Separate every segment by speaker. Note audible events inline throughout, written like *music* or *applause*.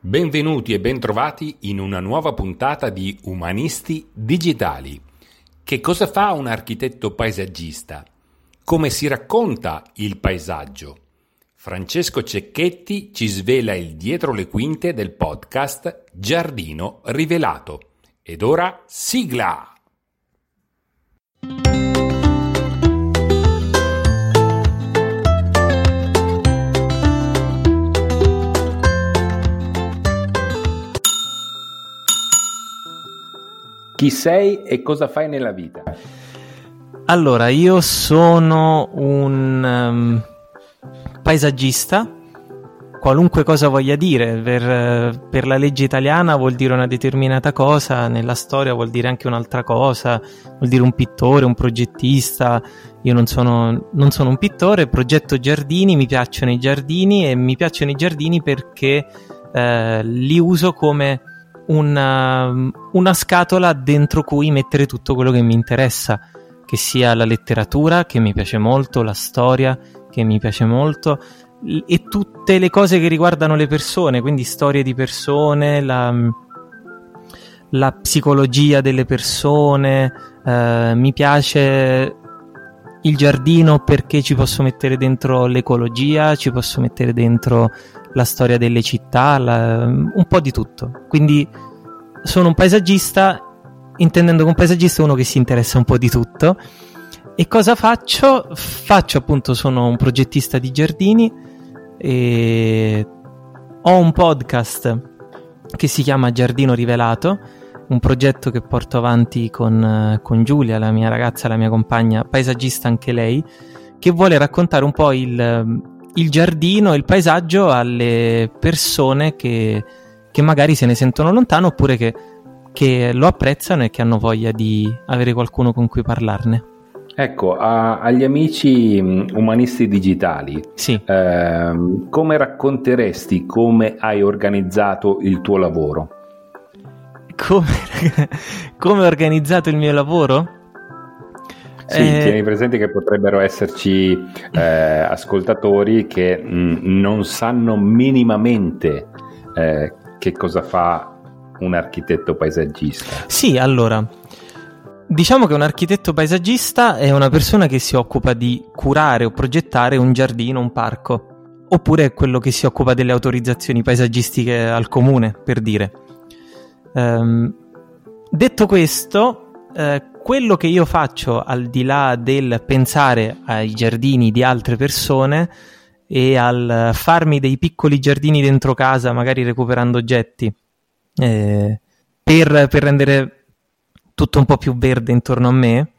Speaker 1: Benvenuti e bentrovati in una nuova puntata di Umanisti Digitali. Che cosa fa un architetto paesaggista? Come si racconta il paesaggio? Francesco Cecchetti ci svela il dietro le quinte del podcast Giardino Rivelato. Ed ora sigla! Chi sei e cosa fai nella vita?
Speaker 2: Allora, io sono un um, paesaggista, qualunque cosa voglia dire, per, per, la legge italiana vuol dire una determinata cosa, nella storia vuol dire anche un'altra cosa, vuol dire un pittore, un progettista, io non sono, non sono un pittore, progetto giardini, mi piacciono i giardini e mi piacciono i giardini perché eh, li uso come una, una scatola dentro cui mettere tutto quello che mi interessa, che sia la letteratura, che mi piace molto, la storia, che mi piace molto, e tutte le cose che riguardano le persone, quindi storie di persone, la, la psicologia delle persone, eh, mi piace il giardino perché ci posso mettere dentro l'ecologia, ci posso mettere dentro la storia delle città, la, un po' di tutto. Quindi sono un paesaggista, intendendo che un paesaggista è uno che si interessa un po' di tutto. E cosa faccio? Faccio appunto, sono un progettista di giardini e ho un podcast che si chiama Giardino Rivelato, un progetto che porto avanti con, con Giulia, la mia ragazza, la mia compagna, paesagista anche lei, che vuole raccontare un po' il, il giardino, il paesaggio alle persone che, che, magari se ne sentono lontano oppure che, che, lo apprezzano e che hanno voglia di avere qualcuno con cui parlarne.
Speaker 1: Ecco, a, agli amici mm, umanisti digitali,
Speaker 2: sì.
Speaker 1: eh, come racconteresti come hai organizzato il tuo lavoro?
Speaker 2: Come, *laughs* come ho organizzato il mio lavoro?
Speaker 1: Sì, eh... tieni presente che potrebbero esserci eh, ascoltatori che mh, mm, non sanno minimamente eh, che cosa fa un architetto paesaggista.
Speaker 2: Sì, allora, diciamo che un architetto paesaggista è una persona che si occupa di curare o progettare un giardino, un parco, oppure è quello che si occupa delle autorizzazioni paesaggistiche al comune, per dire. Um, detto questo, eh, quello che io faccio al di là del pensare ai giardini di altre persone e al farmi dei piccoli giardini dentro casa, magari recuperando oggetti, eh, per, per, rendere tutto un po' più verde intorno a me,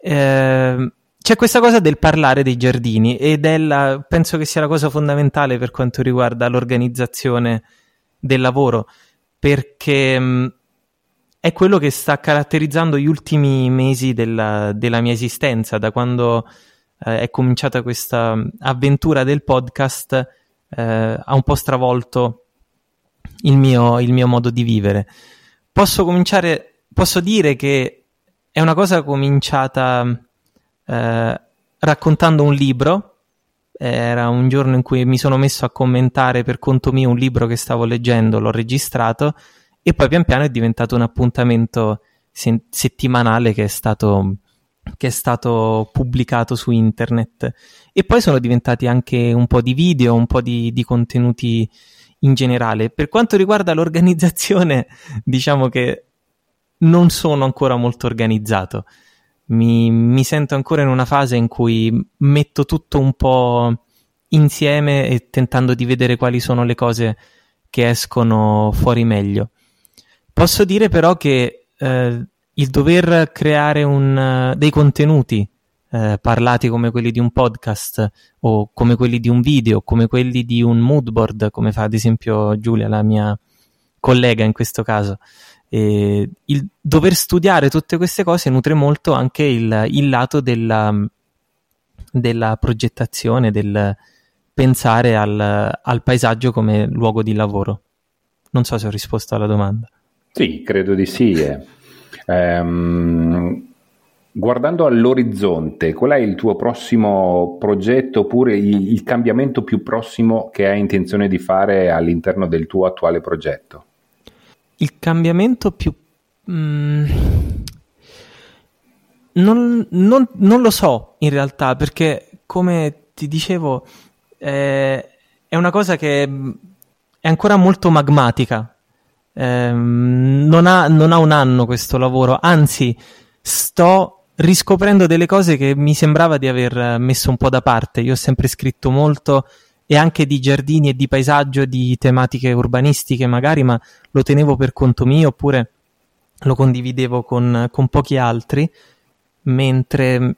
Speaker 2: eh, c'è questa cosa del parlare dei giardini ed è la, penso che sia la cosa fondamentale per quanto riguarda l'organizzazione del lavoro, perché mh, è quello che sta caratterizzando gli ultimi mesi della, della mia esistenza, da quando eh, è cominciata questa avventura del podcast, eh, ha un po' stravolto il mio, il mio modo di vivere. Posso cominciare, posso dire che è una cosa cominciata eh, raccontando un libro. Era un giorno in cui mi sono messo a commentare per conto mio un libro che stavo leggendo, l'ho registrato e poi pian piano è diventato un appuntamento se- settimanale che è, stato, che è stato pubblicato su internet e poi sono diventati anche un po' di video, un po' di, di contenuti in generale. Per quanto riguarda l'organizzazione, *laughs* diciamo che non sono ancora molto organizzato. Mi, mi, sento ancora in una fase in cui metto tutto un po' insieme e tentando di vedere quali sono le cose che escono fuori meglio. Posso dire però che eh, il dover creare un, dei contenuti eh, parlati come quelli di un podcast o come quelli di un video, come quelli di un mood board, come fa ad esempio Giulia, la mia collega in questo caso. E il dover studiare tutte queste cose nutre molto anche il, il lato della, della, progettazione, del pensare al, al paesaggio come luogo di lavoro. Non so se ho risposto alla domanda.
Speaker 1: Sì, credo di sì. Eh. Um, Guardando all'orizzonte, qual è il tuo prossimo progetto oppure il, il cambiamento più prossimo che hai intenzione di fare all'interno del tuo attuale progetto?
Speaker 2: Il cambiamento più... Mm, non, non, non, lo so in realtà perché come ti dicevo eh, è una cosa che è ancora molto magmatica. Eh, non, ha, non ha un anno questo lavoro, anzi sto riscoprendo delle cose che mi sembrava di aver messo un po' da parte. Io ho sempre scritto molto e anche di giardini e di paesaggio, di tematiche urbanistiche magari, ma lo tenevo per conto mio oppure lo condividevo con, con pochi altri, mentre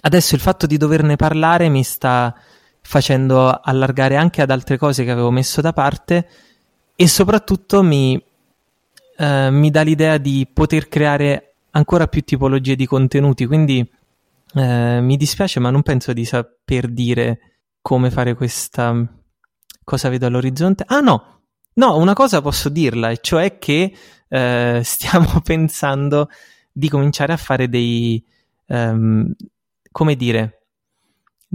Speaker 2: adesso il fatto di doverne parlare mi sta facendo allargare anche ad altre cose che avevo messo da parte e soprattutto mi, eh, mi dà l'idea di poter creare ancora più tipologie di contenuti, quindi eh, mi dispiace ma non penso di saper dire come fare questa cosa vedo all'orizzonte. Ah no, no, una cosa posso dirla, e cioè che eh, *laughs* stiamo pensando di cominciare a fare dei, um, come dire,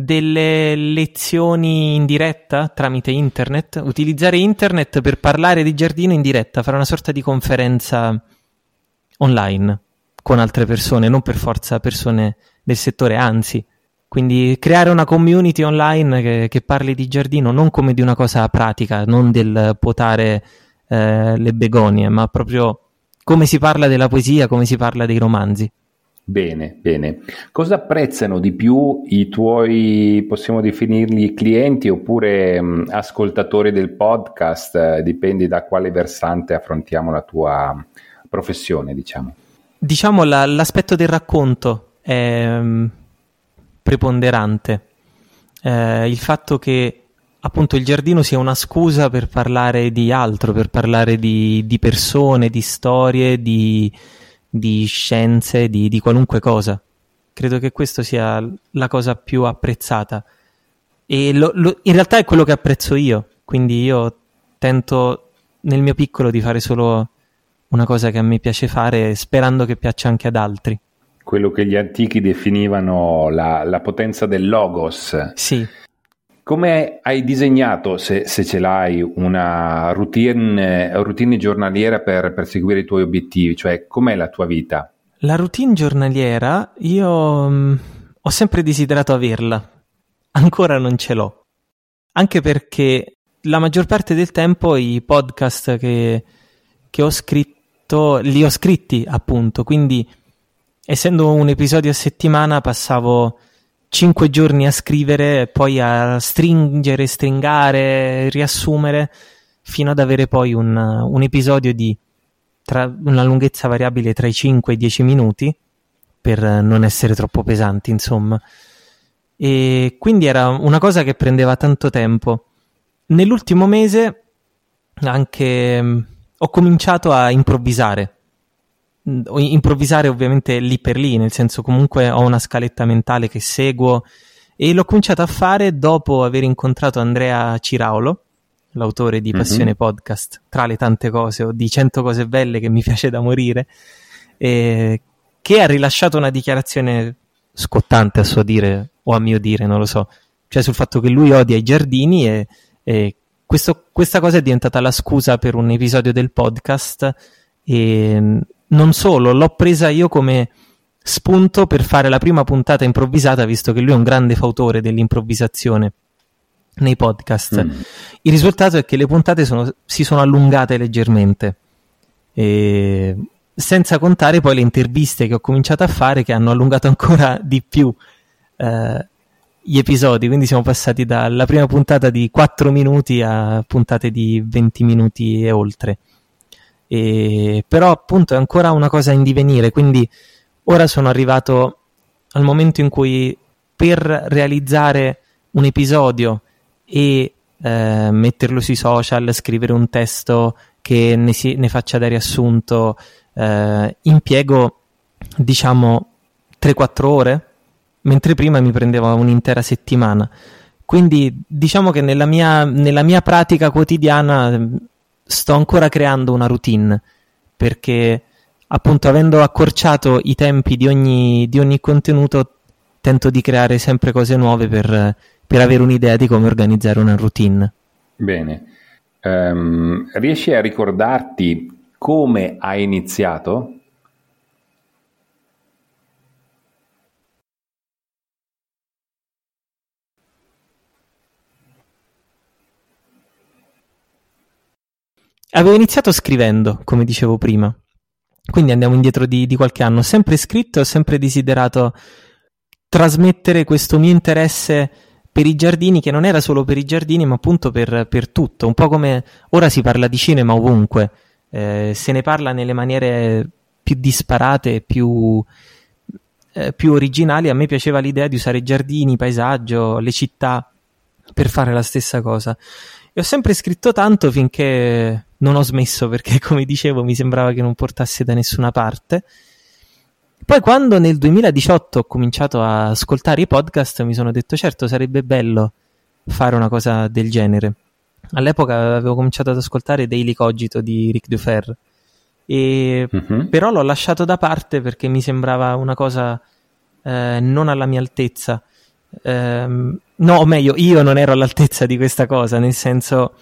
Speaker 2: delle lezioni in diretta tramite internet, utilizzare internet per parlare di giardino in diretta, fare una sorta di conferenza online con altre persone, non per forza persone del settore, anzi. Quindi creare una community online che, che parli di giardino non come di una cosa pratica, non del potare eh, le begonie, ma proprio come si parla della poesia, come si parla dei romanzi.
Speaker 1: Bene, bene. Cosa apprezzano di più i tuoi, possiamo definirli clienti oppure mh, ascoltatori del podcast? Eh, dipende da quale versante affrontiamo la tua professione, diciamo
Speaker 2: diciamo la, l'aspetto del racconto è um, preponderante. Eh, il fatto che appunto il giardino sia una scusa per parlare di altro, per parlare di, di persone, di storie, di, di scienze, di, di, qualunque cosa. Credo che questa sia la cosa più apprezzata. E lo, lo, in realtà è quello che apprezzo io, quindi io tento nel mio piccolo di fare solo una cosa che a me piace fare sperando che piaccia anche ad altri.
Speaker 1: Quello che gli antichi definivano la, la potenza del logos.
Speaker 2: Sì.
Speaker 1: Come hai disegnato, se, se ce l'hai, una routine, routine giornaliera per, per seguire i tuoi obiettivi? Cioè, com'è la tua vita?
Speaker 2: La routine giornaliera, io mh, mm, ho sempre desiderato averla. Ancora non ce l'ho. Anche perché la maggior parte del tempo i podcast che, che ho scritto, li ho scritti appunto, quindi essendo un episodio a settimana passavo cinque giorni a scrivere, poi a stringere, stringare, riassumere, fino ad avere poi un, un episodio di tra, una lunghezza variabile tra i 5 e i 10 minuti, per non essere troppo pesanti, insomma. E quindi era una cosa che prendeva tanto tempo. Nell'ultimo mese anche ho cominciato a improvvisare. Improvvisare ovviamente lì per lì, nel senso comunque ho una scaletta mentale che seguo e l'ho cominciato a fare dopo aver incontrato Andrea Ciraulo, l'autore di mhm. Passione mm-hmm. Podcast, tra le tante cose, o di 100 cose belle che mi *laughs* piace da morire, eh, che ha rilasciato una dichiarazione scottante a suo dire, o a mio dire, non lo so, cioè sul fatto che lui odia i giardini e, e questo, questa cosa è diventata la scusa per un episodio del podcast e non solo, l'ho presa io come spunto per fare la prima puntata improvvisata, visto che lui è un grande fautore dell'improvvisazione nei podcast. Mm. Il risultato è che le puntate sono, si sono allungate leggermente. E senza contare poi le interviste che ho cominciato a fare che hanno allungato ancora di più eh, gli episodi, quindi siamo passati dalla prima puntata di 4 minuti a puntate di 20 minuti e oltre. E, però appunto è ancora una cosa in divenire, quindi ora sono arrivato al momento in cui per realizzare un episodio e eh, metterlo sui social, scrivere un testo che ne, si, ne faccia da riassunto, eh, impiego diciamo 3-4 ore mentre prima mi prendeva un'intera settimana. Quindi diciamo che nella mia, nella mia pratica quotidiana sto ancora creando una routine perché appunto avendo accorciato i tempi di ogni, di ogni contenuto tento di creare sempre cose nuove per, per avere un'idea di come organizzare una routine.
Speaker 1: Bene, um, riesci a ricordarti come hai iniziato?
Speaker 2: Avevo iniziato scrivendo, come dicevo prima. Quindi andiamo indietro di, di qualche anno. Ho sempre scritto e ho sempre desiderato trasmettere questo mio interesse per i giardini, che non era solo per i giardini, ma appunto per, per tutto. Un po' come ora si parla di cinema ovunque, eh, se ne parla nelle maniere più disparate, più, eh, più originali. A me piaceva l'idea di usare i giardini, paesaggio, le città per fare la stessa cosa. E ho sempre scritto tanto finché non ho smesso perché, *laughs* come dicevo, mi sembrava che non portasse da nessuna parte. Poi quando nel 2018 ho cominciato a ascoltare i podcast mi sono detto certo sarebbe bello fare una cosa del genere. All'epoca avevo cominciato ad ascoltare Daily Cogito di Ric Dufer e uh-huh. però l'ho lasciato da parte perché mi sembrava una cosa eh, non alla mia altezza. Eh, no, o meglio, io non ero all'altezza di questa cosa, nel senso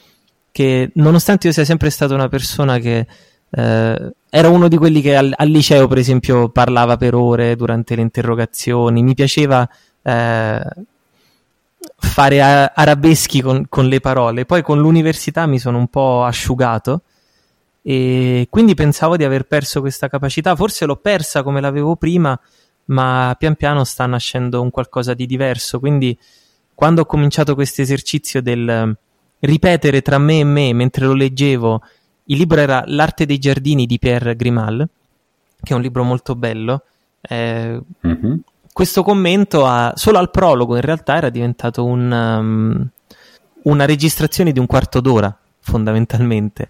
Speaker 2: che nonostante io sia sempre stata una persona che eh, era uno di quelli che al, al, liceo, per esempio, parlava per ore durante le interrogazioni. Mi piaceva eh, fare a, arabeschi con, con, le parole. Poi con l'università mi sono un po' asciugato e quindi pensavo di aver perso questa capacità. Forse l'ho persa come l'avevo prima, ma pian piano sta nascendo un qualcosa di diverso. Quindi quando ho cominciato questo esercizio del ripetere tra me e me mentre lo leggevo il libro era L'arte dei giardini di Pierre Grimal, che è un libro molto bello. Eh, mm-hmm. Questo commento ha, solo al prologo in realtà era diventato un, um, una registrazione di un quarto d'ora, fondamentalmente.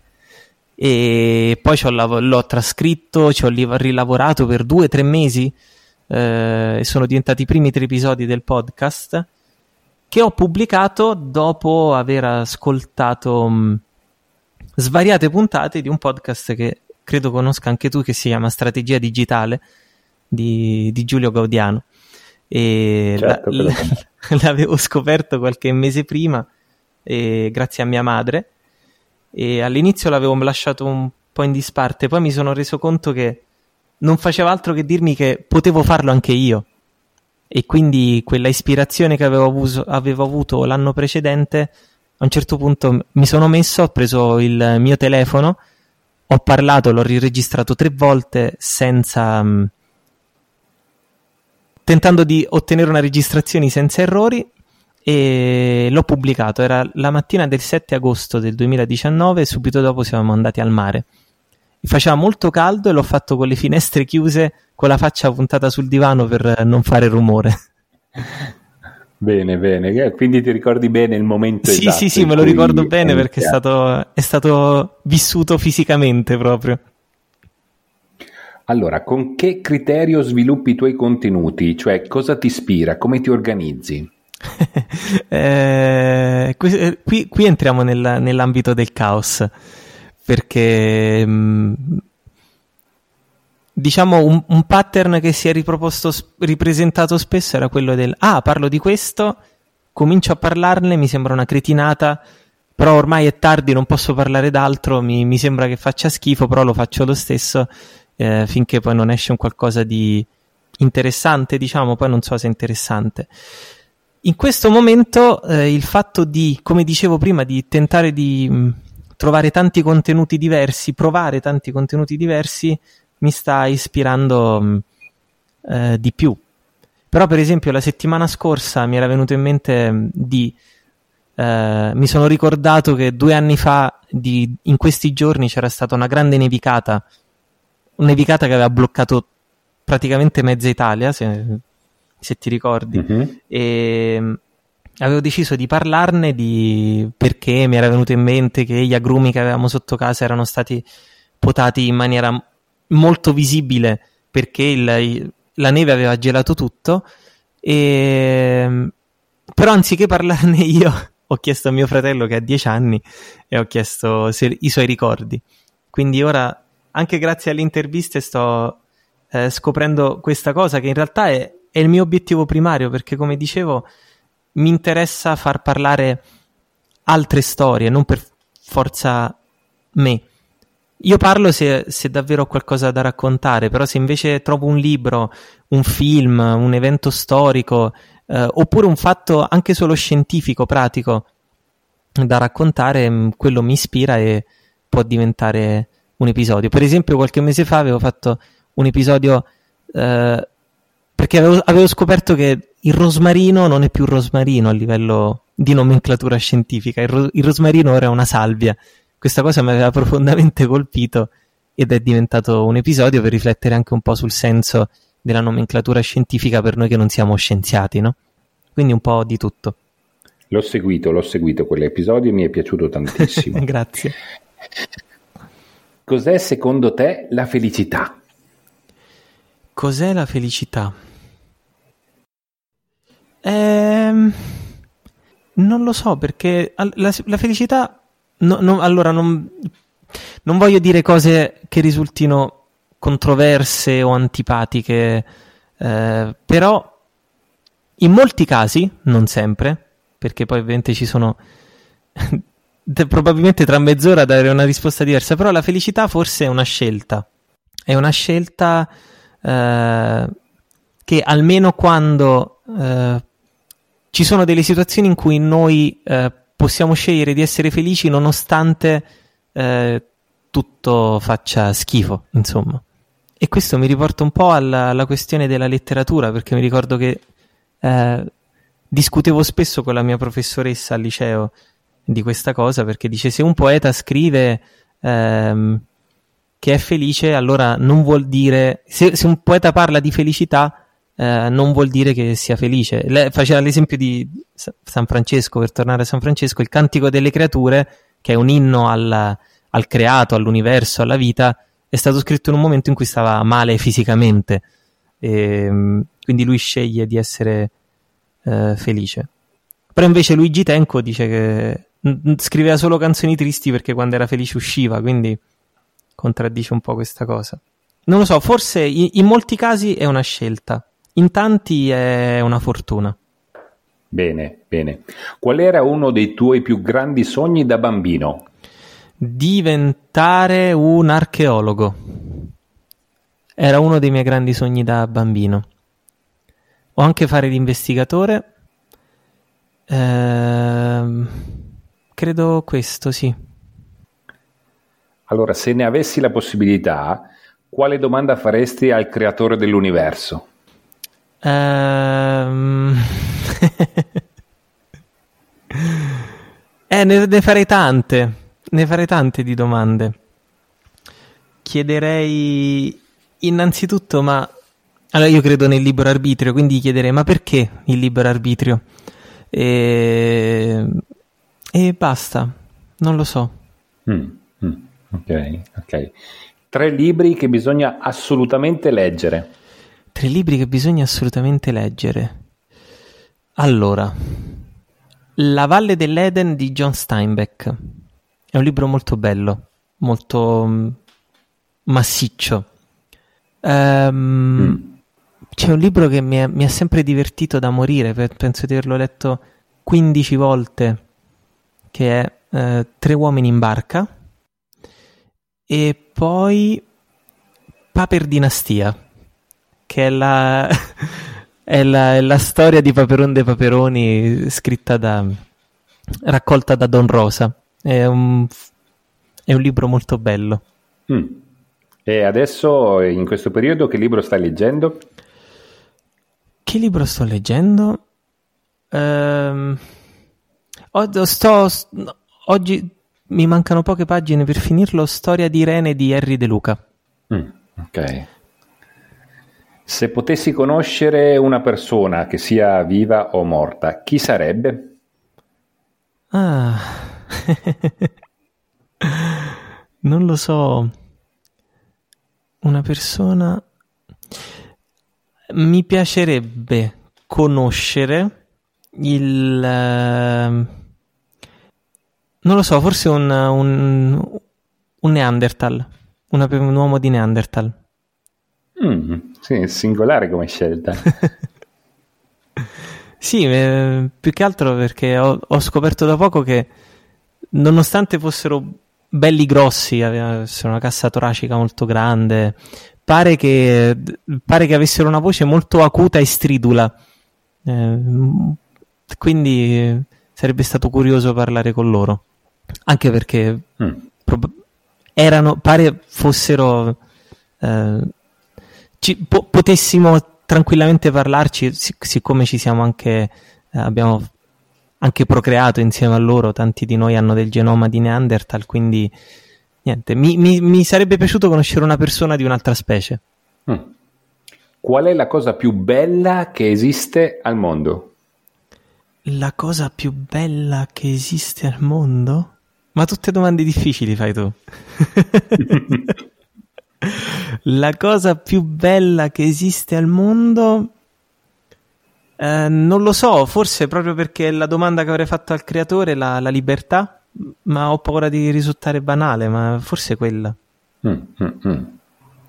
Speaker 2: E poi l'ho, l'ho trascritto, ci ho rilavorato per due o tre mesi eh, e sono diventati i primi tre episodi del podcast che ho pubblicato dopo aver ascoltato um, svariate puntate di un podcast che credo conosca anche tu, che si chiama Strategia Digitale di, di Giulio Gaudiano. E certo, la, *laughs* l'avevo scoperto qualche mese prima, e, grazie a mia madre. E all'inizio l'avevo lasciato un po' in disparte, poi mi sono reso conto che non faceva altro che dirmi che potevo farlo anche io. E quindi quella ispirazione che avevo, avuso, avevo avuto l'anno precedente a un certo punto mi sono messo, ho preso il mio telefono, ho parlato, l'ho riregistrato tre volte senza... Mm, tentando di ottenere una registrazione senza errori e l'ho pubblicato. Era la mattina del 7 agosto del 2019 e subito dopo siamo andati al mare. Faceva molto caldo e l'ho fatto con le finestre chiuse, con la faccia puntata sul divano per non fare rumore. *laughs*
Speaker 1: Bene, bene, eh, quindi ti ricordi bene il momento
Speaker 2: sì,
Speaker 1: esatto.
Speaker 2: Sì, sì, me lo ricordo bene perché è stato, è stato vissuto fisicamente proprio.
Speaker 1: Allora, con che criterio sviluppi i tuoi contenuti? Cioè, cosa ti ispira? Come ti organizzi? *laughs*
Speaker 2: eh, qui, eh, qui, qui, entriamo nel, nell'ambito del caos perché mm, diciamo un, un, pattern che si è riproposto, ripresentato spesso era quello del ah, parlo di questo, comincio a parlarne, mi sembra una cretinata, però ormai è tardi, non posso parlare d'altro, mi, mi sembra che faccia schifo, però lo faccio lo stesso eh, finché poi non esce un qualcosa di interessante, diciamo, poi non so se è interessante. In questo momento eh, il fatto di, come dicevo prima, di tentare di mh, trovare tanti contenuti diversi, provare tanti contenuti diversi, mi sta ispirando mm, eh, di più. Però, per esempio, la settimana scorsa mi era venuto in mente mm, di. Eh, mi sono ricordato che due anni fa, di, in questi giorni, c'era stata una grande nevicata. Una nevicata che aveva bloccato praticamente mezza Italia, se, se ti ricordi. Mm-hmm. E mm, avevo deciso di parlarne di perché mi era venuto in mente che gli agrumi che avevamo sotto casa erano stati potati in maniera molto visibile perché il, la neve aveva gelato tutto. E, però anziché parlarne *laughs* io, ho chiesto a mio fratello che ha 10 anni e ho chiesto se, i suoi ricordi. Quindi ora anche grazie alle interviste sto eh, scoprendo questa cosa che in realtà è, è il mio obiettivo primario perché come dicevo mi interessa far parlare altre storie, non per forza me. Io parlo se, se, davvero ho qualcosa da raccontare, però se invece trovo un libro, un film, un evento storico, eh, oppure un fatto anche solo scientifico, pratico, da raccontare, mm, quello mi ispira e può diventare un episodio. Per esempio, qualche mese fa avevo fatto un episodio eh, perché avevo, avevo, scoperto che il rosmarino non è più rosmarino a livello di nomenclatura scientifica, il, ro- il rosmarino ora è una salvia. Questa cosa mi aveva *laughs* profondamente colpito ed è diventato un episodio per riflettere anche un po' sul senso della nomenclatura scientifica per noi che non siamo scienziati, no? Quindi un po' di tutto.
Speaker 1: L'ho seguito, l'ho seguito quell'episodio e mi è piaciuto *laughs* tantissimo.
Speaker 2: Grazie.
Speaker 1: Cos'è secondo te la felicità?
Speaker 2: Cos'è la felicità? Ehm, non lo so perché la, la felicità... No, no, allora, non, non voglio dire cose che risultino controverse o antipatiche, eh, però in molti casi, non sempre, perché poi ovviamente ci sono *laughs* probabilmente tra mezz'ora dare una risposta diversa, però la felicità forse è una scelta, è una scelta eh, che almeno quando eh, ci sono delle situazioni in cui noi eh, possiamo scegliere di essere felici nonostante eh, tutto faccia schifo, insomma. E questo mi riporta un po' alla, alla questione della letteratura, perché mi ricordo che eh, discutevo spesso con la mia professoressa al liceo di questa cosa perché dice se un poeta scrive ehm, che è felice allora non vuol dire se, se un poeta parla di felicità eh, non vuol dire che sia felice Lei faceva l'esempio di San Francesco per tornare a San Francesco il cantico delle creature che è un inno al, al creato all'universo alla vita è stato scritto in un momento in cui stava male fisicamente e, ehm, quindi lui sceglie di essere eh, felice. Però invece Luigi Tenco dice che scriveva solo canzoni tristi perché quando era felice usciva, quindi contraddice un po' questa cosa. Non lo so, forse in, in molti casi è una scelta, in tanti è una fortuna.
Speaker 1: Bene, bene. Qual era uno dei tuoi più grandi sogni da bambino?
Speaker 2: Diventare un archeologo. Era uno dei miei grandi sogni da bambino o anche fare l'investigatore. Ehm, credo questo, sì.
Speaker 1: Allora, se ne avessi la possibilità, quale domanda faresti al creatore dell'universo?
Speaker 2: Ehm... *laughs* eh, ne, ne farei tante, ne farei tante di domande. Chiederei innanzitutto, ma allora io credo nel libero arbitrio, quindi chiederei ma perché il libero arbitrio? E, e basta, non lo so.
Speaker 1: Mm, mm, ok, ok. Tre libri che bisogna assolutamente leggere.
Speaker 2: Tre libri che bisogna assolutamente leggere. Allora, La Valle dell'Eden di John Steinbeck. È un libro molto bello, molto mm, massiccio. Um, mm c'è un libro che mi, è, mi ha sempre divertito da morire, penso di averlo letto 15 volte, che è eh, Tre uomini in barca, e poi Paper Dinastia, che è la, *laughs* è la, è la storia di Paperon de Paperoni scritta da, raccolta da Don Rosa. È un, è un libro molto bello.
Speaker 1: Mm. E adesso, in questo periodo, che libro stai leggendo?
Speaker 2: Che libro sto leggendo? Ehm, sto, oggi mi mancano poche pagine per finirlo. Storia di Irene di Harry De Luca.
Speaker 1: Mm, ok. Se potessi conoscere una persona che sia viva o morta, chi sarebbe?
Speaker 2: Ah, *laughs* non lo so. Una persona mi piacerebbe conoscere il... Uh, non lo so, forse un, un, un Neanderthal. una, un uomo di Neanderthal.
Speaker 1: Mm, sì, singolare come scelta. *laughs*
Speaker 2: sì, eh, più che altro perché ho, ho, scoperto da poco che nonostante fossero belli grossi, avessero una cassa toracica molto grande, pare che, pare che avessero una voce molto acuta e stridula. Eh, quindi sarebbe stato curioso parlare con loro. Anche perché mm. prob- erano, pare fossero. Eh, ci, po- potessimo tranquillamente parlarci, sic- siccome ci siamo anche. Eh, abbiamo anche procreato insieme a loro, tanti di noi hanno del genoma di Neanderthal, quindi niente, mi, mi, mi sarebbe piaciuto conoscere una persona di un'altra specie. Mm.
Speaker 1: Qual è la cosa più bella che esiste al mondo?
Speaker 2: La cosa più bella che esiste al mondo? Ma tutte domande difficili fai tu. *laughs* *laughs* la cosa più bella che esiste al mondo? Eh, non lo so, forse proprio perché la domanda che avrei fatto al creatore, la, la libertà, ma ho paura di risultare banale, ma forse quella. Mm, mm, mm.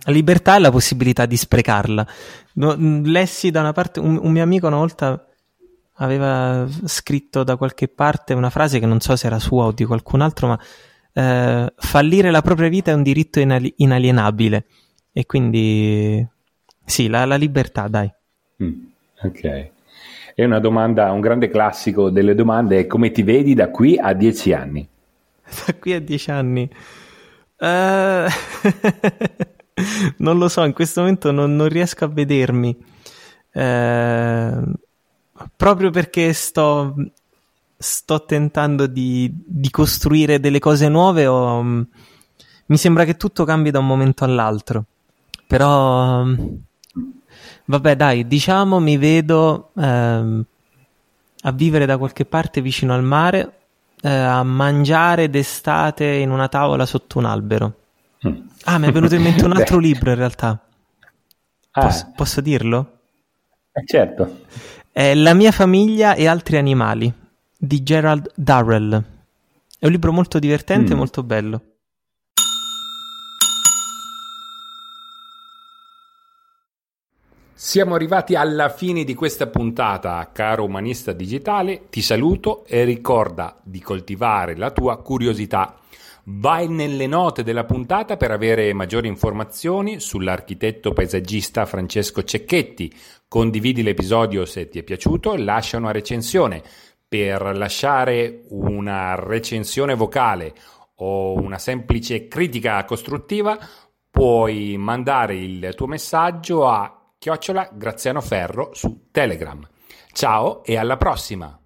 Speaker 2: La libertà è la possibilità di sprecarla. No, lessi da una parte, un, un, mio amico una volta aveva scritto da qualche parte una frase che non so se era sua o di qualcun altro, ma eh, fallire la propria vita è un diritto inali- inalienabile. E quindi sì, la, la libertà, dai.
Speaker 1: ok. È una domanda, un grande classico delle domande è come ti vedi da qui a dieci anni? *laughs*
Speaker 2: Da qui a dieci anni? Uh... *laughs* non lo so, in questo momento non, non riesco a vedermi. Uh... Proprio perché sto, sto tentando di, di, costruire delle cose nuove o, mi sembra che tutto cambi da un momento all'altro. Però Vabbè, dai, diciamo mi vedo ehm, a vivere da qualche parte vicino al mare, eh, a mangiare d'estate in una tavola sotto un albero. Mm. Ah, mi è venuto in mente un *laughs* altro libro in realtà. Ah. Posso, posso dirlo?
Speaker 1: Eh, certo.
Speaker 2: È La mia famiglia e altri animali di Gerald Darrell. È un libro molto divertente e mm. molto bello.
Speaker 1: Siamo arrivati alla fine di questa puntata, caro umanista digitale. Ti saluto e ricorda di coltivare la tua curiosità. Vai nelle note della puntata per avere maggiori informazioni sull'architetto paesaggista Francesco Cecchetti. Condividi l'episodio se ti è piaciuto e lascia una recensione. Per lasciare una recensione vocale o una semplice critica costruttiva puoi mandare il tuo messaggio a chiocciola Graziano Ferro su Telegram. Ciao e alla prossima!